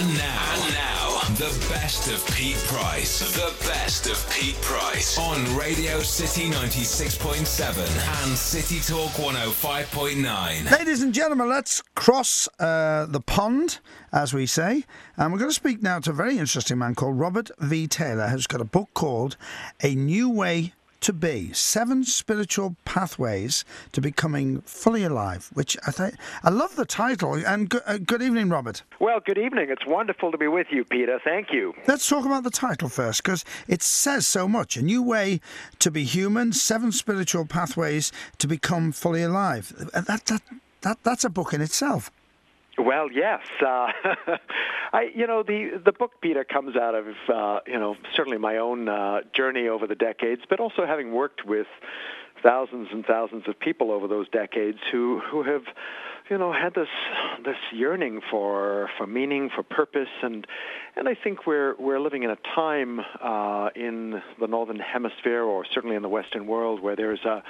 And now, and now, the best of Pete Price. The best of Pete Price on Radio City 96.7 and City Talk 105.9. Ladies and gentlemen, let's cross uh, the pond, as we say. And we're going to speak now to a very interesting man called Robert V. Taylor, who's got a book called A New Way to be seven spiritual pathways to becoming fully alive which i think i love the title and go, uh, good evening robert. Well good evening. It's wonderful to be with you peter. Thank you. Let's talk about the title first because it says so much. A new way to be human seven spiritual pathways to become fully alive. That, that, that, that's a book in itself well, yes. Uh, I, you know, the the book Peter comes out of, uh, you know, certainly my own uh, journey over the decades, but also having worked with thousands and thousands of people over those decades who who have you know had this this yearning for for meaning for purpose and and I think we're we're living in a time uh, in the northern hemisphere or certainly in the western world where there's a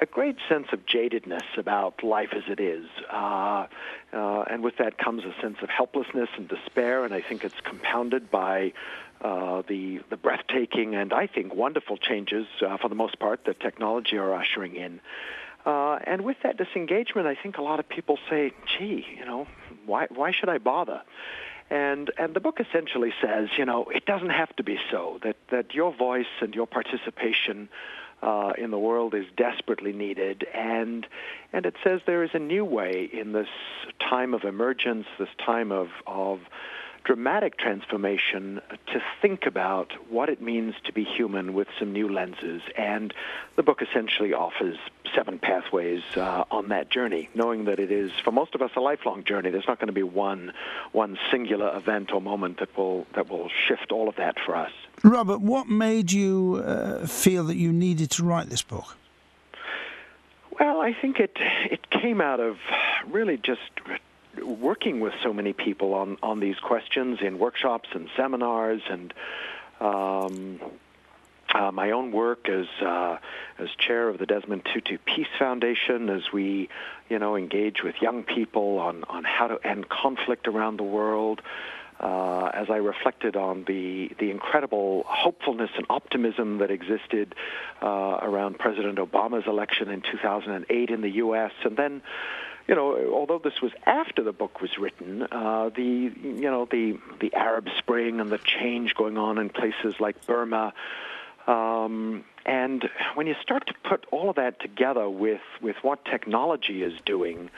a great sense of jadedness about life as it is. Uh, uh, and with that comes a sense of helplessness and despair, and I think it's compounded by uh, the, the breathtaking and I think wonderful changes, uh, for the most part, that technology are ushering in. Uh, and with that disengagement, I think a lot of people say, gee, you know, why, why should I bother? And and the book essentially says, you know, it doesn't have to be so. That that your voice and your participation uh, in the world is desperately needed, and and it says there is a new way in this time of emergence, this time of of dramatic transformation to think about what it means to be human with some new lenses. And the book essentially offers seven pathways uh, on that journey, knowing that it is, for most of us, a lifelong journey. There's not going to be one one singular event or moment that will that will shift all of that for us. Robert, what made you uh, feel that you needed to write this book? Well, I think it it came out of really just working with so many people on, on these questions in workshops and seminars and um, uh, my own work as uh, as chair of the Desmond Tutu Peace Foundation, as we, you know, engage with young people on on how to end conflict around the world. Uh, as I reflected on the the incredible hopefulness and optimism that existed uh, around President Obama's election in 2008 in the U.S., and then you know, although this was after the book was written, uh, the you know the the Arab Spring and the change going on in places like Burma, um, and when you start to put all of that together with with what technology is doing,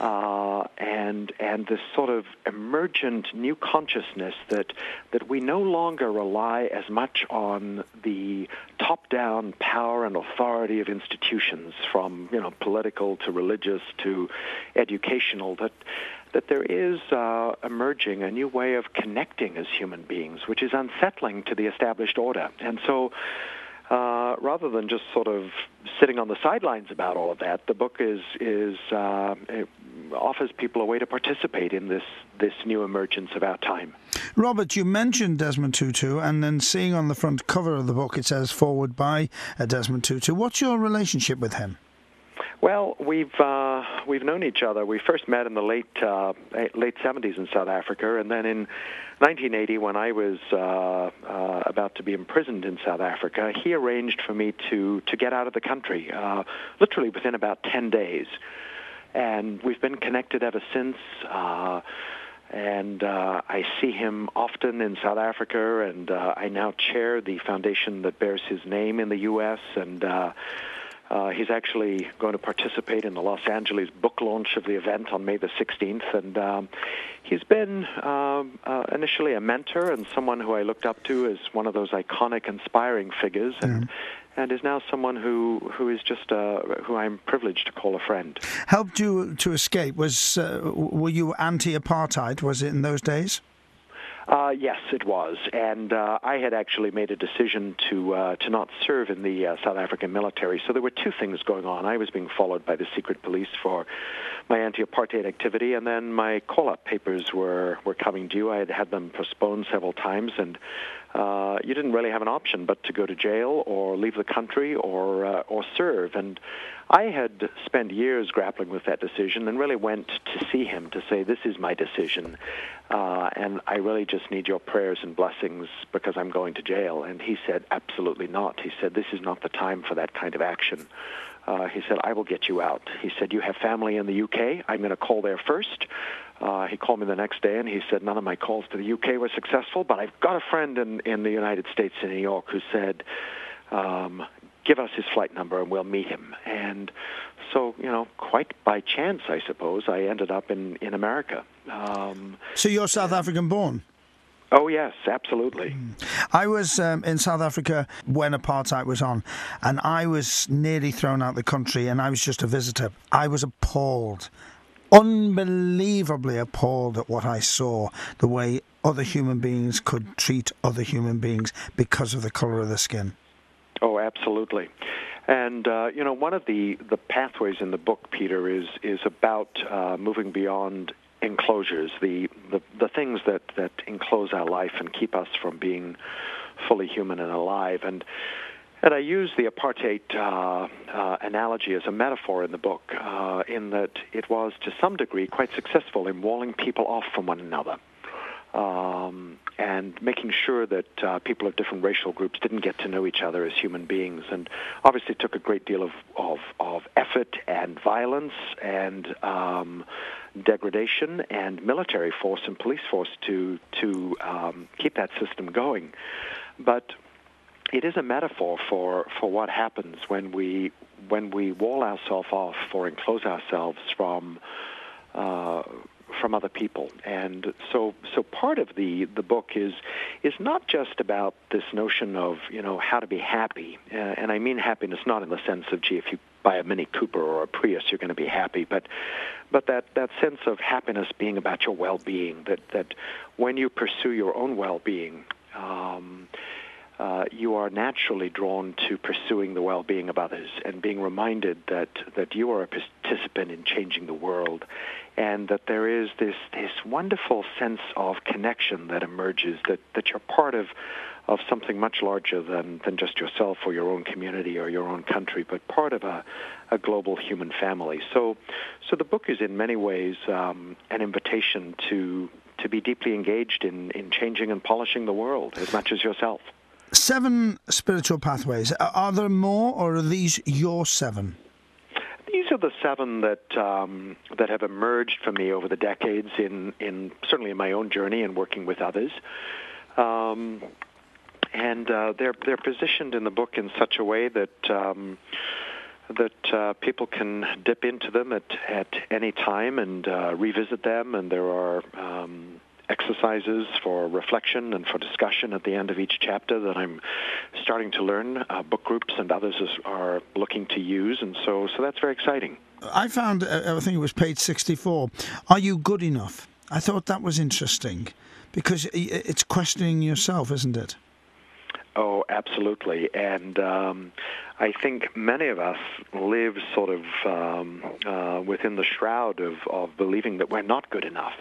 uh, and and this sort of emergent new consciousness that that we no longer rely as much on the top-down power and authority of institutions, from you know political to religious to educational, that that there is uh, emerging a new way of connecting as human beings, which is unsettling to the established order, and so. Uh, rather than just sort of sitting on the sidelines about all of that, the book is is uh, offers people a way to participate in this this new emergence of our time. Robert, you mentioned Desmond Tutu, and then seeing on the front cover of the book it says "Foreword by uh, Desmond Tutu." What's your relationship with him? Well, we've uh, we've known each other. We first met in the late uh, late 70s in South Africa, and then in 1980, when I was uh, uh, about to be imprisoned in South Africa, he arranged for me to to get out of the country, uh, literally within about 10 days and we've been connected ever since. Uh, and I see him often in South Africa, and I now chair the foundation that bears his name in the U.S. and. Uh, he's actually going to participate in the Los Angeles book launch of the event on May the 16th, and um, he's been um, uh, initially a mentor and someone who I looked up to as one of those iconic, inspiring figures, and and is now someone who who is just uh, who I'm privileged to call a friend. Helped you to escape? Was uh, were you anti-apartheid? Was it in those days? Uh, yes, it was, and uh, I had actually made a decision to uh, to not serve in the uh, South African military. So there were two things going on. I was being followed by the secret police for my anti-apartheid activity, and then my call-up papers were were coming due. I had had them postponed several times, and uh, you didn't really have an option but to go to jail or leave the country or uh, or serve. And I had spent years grappling with that decision and really went to see him to say, this is my decision. Uh, and I really just need your prayers and blessings because I'm going to jail. And he said, absolutely not. He said, this is not the time for that kind of action. Uh, he said, I will get you out. He said, you have family in the UK. I'm going to call there first. Uh, he called me the next day and he said, none of my calls to the UK were successful, but I've got a friend in, in the United States in New York who said, um, give us his flight number and we'll meet him. And so, you know, quite by chance, I suppose, I ended up in, in America. Um, so you're South African born? Oh, yes, absolutely. I was um, in South Africa when apartheid was on, and I was nearly thrown out the country, and I was just a visitor. I was appalled, unbelievably appalled at what I saw, the way other human beings could treat other human beings because of the colour of the skin. Oh, absolutely. And uh, you know, one of the, the pathways in the book, Peter, is is about uh, moving beyond enclosures, the, the the things that that enclose our life and keep us from being fully human and alive. And and I use the apartheid uh, uh, analogy as a metaphor in the book, uh, in that it was to some degree quite successful in walling people off from one another um, and making sure that uh, people of different racial groups didn't get to know each other as human beings. And obviously, it took a great deal of, of, of effort and violence and um, degradation and military force and police force to to um, keep that system going. But it is a metaphor for, for what happens when we when we wall ourselves off or enclose ourselves from uh, from other people. And so, so part of the, the book is is not just about this notion of you know how to be happy, uh, and I mean happiness not in the sense of gee if you buy a Mini Cooper or a Prius you're going to be happy, but but that that sense of happiness being about your well-being. That that when you pursue your own well-being. Um, uh, you are naturally drawn to pursuing the well-being of others and being reminded that, that you are a participant in changing the world and that there is this, this wonderful sense of connection that emerges, that, that you're part of, of something much larger than, than just yourself or your own community or your own country, but part of a, a global human family. So, so the book is in many ways um, an invitation to, to be deeply engaged in, in changing and polishing the world as much as yourself. Seven spiritual pathways. Are there more, or are these your seven? Are the seven that um, that have emerged for me over the decades, in in certainly in my own journey and working with others. Um, and uh, they're they're positioned in the book in such a way that um, that uh, people can dip into them at at any time and uh, revisit them. And there are um, exercises for reflection and for discussion at the end of each chapter that I'm starting to learn. Uh, book groups and others are looking to use, and so so that's very exciting. I found, uh, I think it was page 64. Are you good enough? I thought that was interesting because it's questioning yourself, isn't it? Oh, absolutely. And um, I think many of us live sort of um, uh, within the shroud of, of believing that we're not good enough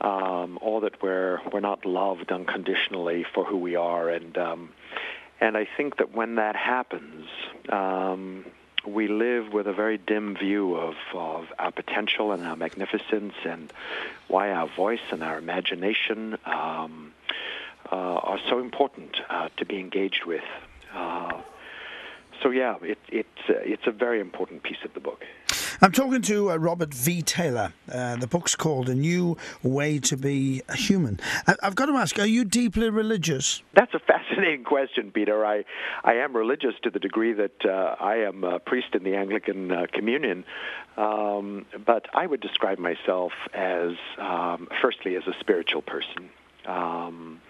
um, or that we're we're not loved unconditionally for who we are, and um, and I think that when that happens, um, we live with a very dim view of, of our potential and our magnificence, and why our voice and our imagination um, uh, are so important uh, to be engaged with. Uh, so yeah, it, it's it's a very important piece of the book. I'm talking to uh, Robert V. Taylor. Uh, the book's called A New Way to Be a Human. I- have got to ask, are you deeply religious? That's a fascinating question, Peter. I, I am religious to the degree that uh, I am a priest in the Anglican uh, Communion, um, but I would describe myself as, um, firstly, as a spiritual person. Um,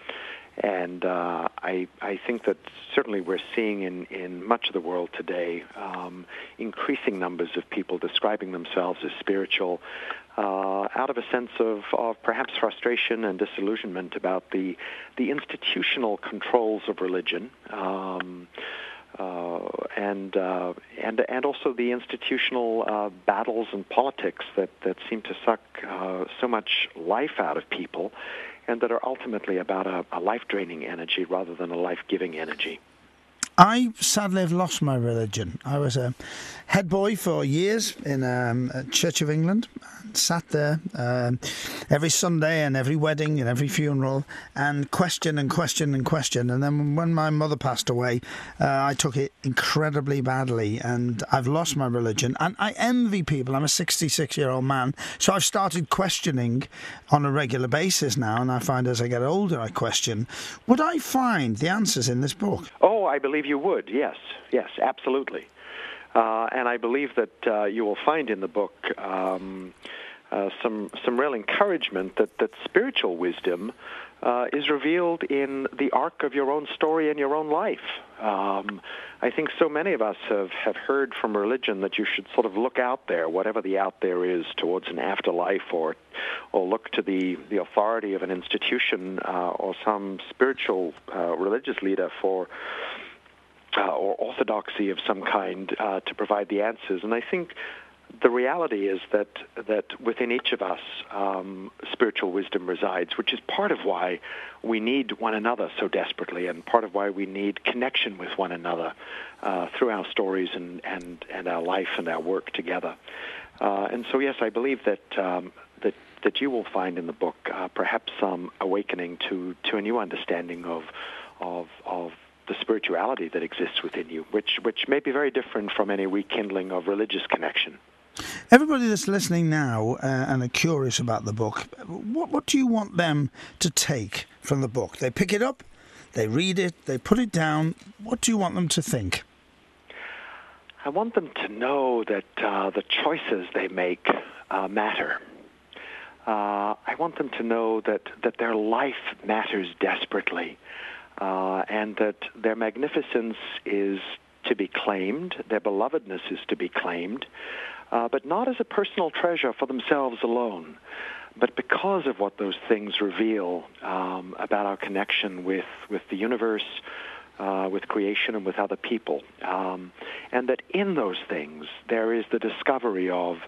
and uh, I, I think that certainly we're seeing in, in much of the world today um, increasing numbers of people describing themselves as spiritual uh, out of a sense of, of perhaps frustration and disillusionment about the, the institutional controls of religion. Um, uh, and uh, and and also the institutional uh, battles and politics that, that seem to suck uh, so much life out of people, and that are ultimately about a, a life draining energy rather than a life giving energy. I sadly have lost my religion. I was a head boy for years in um, Church of England, sat there um, every Sunday and every wedding and every funeral, and question and question and question. And then when my mother passed away, uh, I took it incredibly badly, and I've lost my religion. And I envy people. I'm a 66 year old man, so I've started questioning on a regular basis now. And I find as I get older, I question. Would I find the answers in this book? Oh, I believe you would. Yes, yes, absolutely. Uh, and I believe that uh, you will find in the book um, uh, some some real encouragement that, that spiritual wisdom uh, is revealed in the arc of your own story and your own life. Um, I think so many of us have, have heard from religion that you should sort of look out there, whatever the out there is, towards an afterlife, or or look to the, the authority of an institution uh, or some spiritual uh, religious leader for uh, or orthodoxy of some kind to provide the answers. And I think the reality is that that within each of us, um, spiritual wisdom resides, which is part of why we need one another so desperately, and part of why we need connection with one another uh, through our stories and, and, and our life and our work together. Uh, and so, yes, I believe that um, that that you will find in the book uh, perhaps some awakening to to a new understanding of of of the spirituality that exists within you, which, which may be very different from any rekindling of religious connection. Everybody that's listening now uh, and are curious about the book, what, what do you want them to take from the book? They pick it up, they read it, they put it down. What do you want them to think? I want them to know that uh, the choices they make uh, matter. Uh, I want them to know that, that their life matters desperately uh, and that their magnificence is to be claimed, their belovedness is to be claimed, uh, but not as a personal treasure for themselves alone, but because of what those things reveal um, about our connection with, with the universe, uh, with creation, and with other people. Um, and that in those things there is the discovery of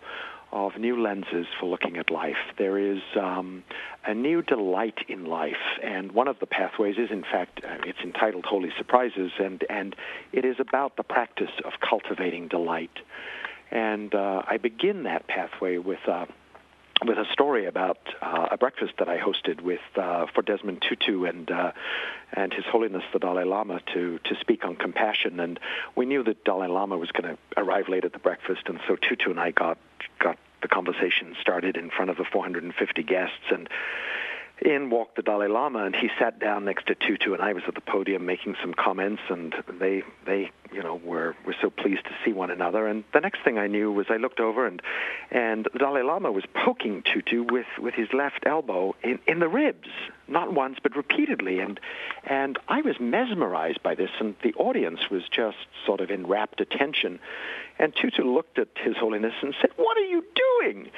of new lenses for looking at life. There is um, a new delight in life, and one of the pathways is, in fact, uh, it's entitled Holy Surprises, and and it is about the practice of cultivating delight. And uh, I begin that pathway with. Uh, with a story about uh, a breakfast that I hosted with uh, for Desmond Tutu and uh, and His Holiness the Dalai Lama to to speak on compassion. And we knew that Dalai Lama was going to arrive late at the breakfast, and so Tutu and I got got the conversation started in front of the 450 guests and in walked the Dalai Lama, and he sat down next to Tutu, and I was at the podium making some comments, and they they you know were were so pleased to see one another. And the next thing I knew was I looked over, and and the Dalai Lama was poking Tutu with with his left elbow in in the ribs, not once but repeatedly, and and I was mesmerized by this, and the audience was just sort of in rapt attention. And Tutu looked at His Holiness and said, "What are you doing?"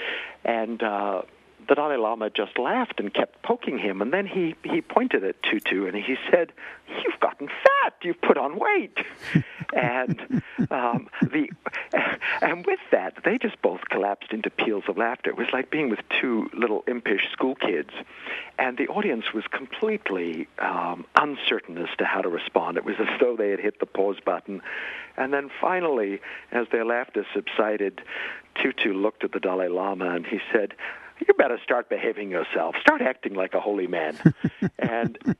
And uh, the Dalai Lama just laughed and kept poking him, and then he he pointed at Tutu and he said, "You've gotten fat. You've put on weight." and um, the and with that, they just both collapsed into peals of laughter. It was like being with two little impish school kids, and the audience was completely um, uncertain as to how to respond. It was as though they had hit the pause button, and then finally, as their laughter subsided, Tutu looked at the Dalai Lama and he said you better start behaving yourself. Start acting like a holy man. and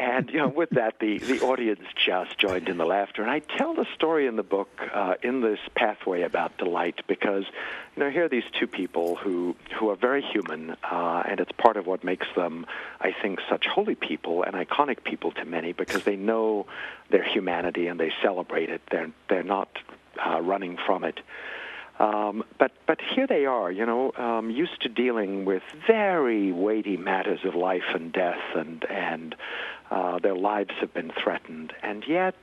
and you know, with that, the the audience just joined in the laughter. And I tell the story in the book uh, in this pathway about delight because you know here are these two people who who are very human, uh, and it's part of what makes them, I think, such holy people and iconic people to many because they know their humanity and they celebrate it. They're they're not uh, running from it. Um, but but here they are, you know, um, used to dealing with very weighty matters of life and death, and and uh, their lives have been threatened, and yet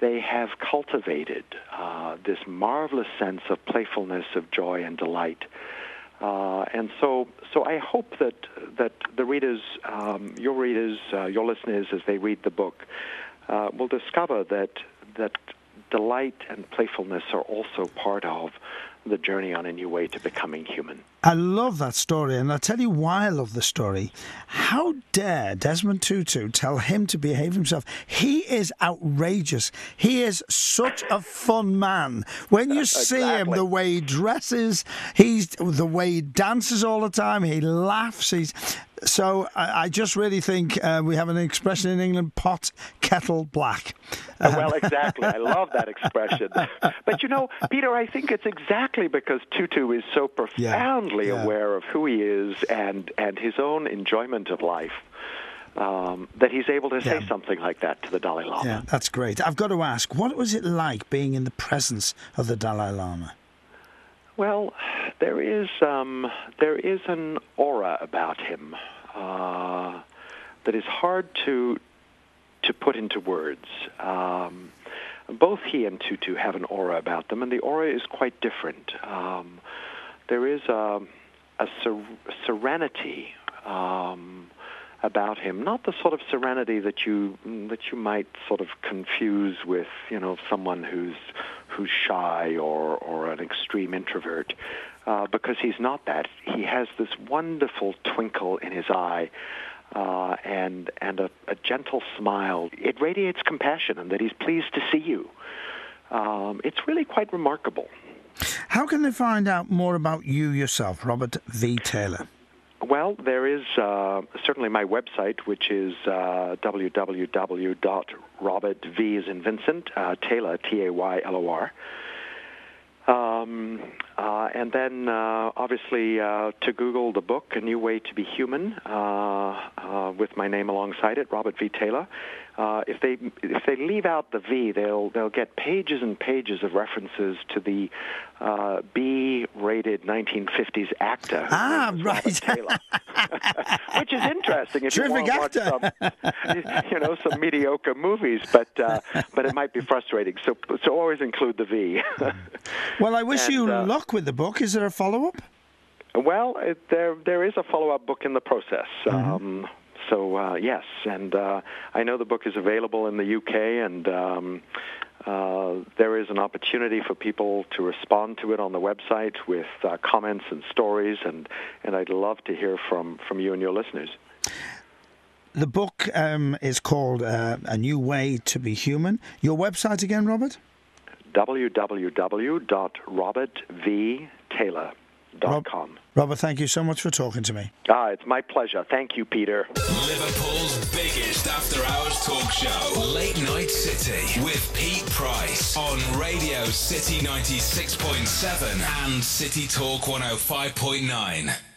they have cultivated uh, this marvelous sense of playfulness, of joy and delight. Uh, and so, so I hope that that the readers, um, your readers, uh, your listeners, as they read the book, uh, will discover that that delight and playfulness are also part of the journey on a new way to becoming human. I love that story, and I'll tell you why I love the story. How dare Desmond Tutu tell him to behave himself? He is outrageous. He is such a fun man. When you see him, the way he dresses, he's the way he dances all the time. He laughs. He's so I, I just really think uh, we have an expression in England: pot kettle black. Uh, well, exactly. I love that expression. But you know, Peter, I think it's exactly because Tutu is so profoundly yeah, yeah. aware of who he is and and his own enjoyment of life. Um, that he's able to say yeah. something like that to the Dalai Lama. Yeah, that's great. I've got to ask, what was it like being in the presence of the Dalai Lama? Well, there is um, there is an aura about him uh, that is hard to to put into words. Um, both he and Tutu have an aura about them, and the aura is quite different. Um, there is a, a ser- serenity um, about him, not the sort of serenity that you that you might sort of confuse with, you know, someone who's who's shy or, or an extreme introvert, uh, because he's not that. He has this wonderful twinkle in his eye. Uh, and and a, a, gentle smile. It radiates compassion and that he's pleased to see you. Um, it's really quite remarkable. How can they find out more about you yourself, Robert V. Taylor? Well, there is uh, certainly my website, which is uh, www.robertv uh, Taylor, T-A-Y-L-O-R. Um, uh, and then, uh, obviously, uh, to Google the book, A New Way to Be Human, uh, uh, with my name alongside it, Robert V. Taylor. Uh, if they if they leave out the V, they'll they'll get pages and pages of references to the B-rated 1950s actor. Ah, right. Which is interesting if Terrific you want to watch some, you know, some mediocre movies, but but it might be frustrating. So so always include the V. well, I wish and, you luck with the book. Is there a follow up? Well, it, there there is a follow up book in the process. Mm-hmm. Um, so uh, yes, and uh, I know the book is available in the UK, and um, uh, there is an opportunity for people to respond to it on the website with uh, comments and stories, and and I'd love to hear from from you and your listeners. The book um, is called uh, A New Way to Be Human. Your website again, Robert? www.robertvtaylor.com. Rob, Robert, thank you so much for talking to me. Ah, it's my pleasure. Thank you, Peter. Liverpool's biggest after hours talk show, Late Night City, with Pete Price on Radio City 96.7 and City Talk 105.9.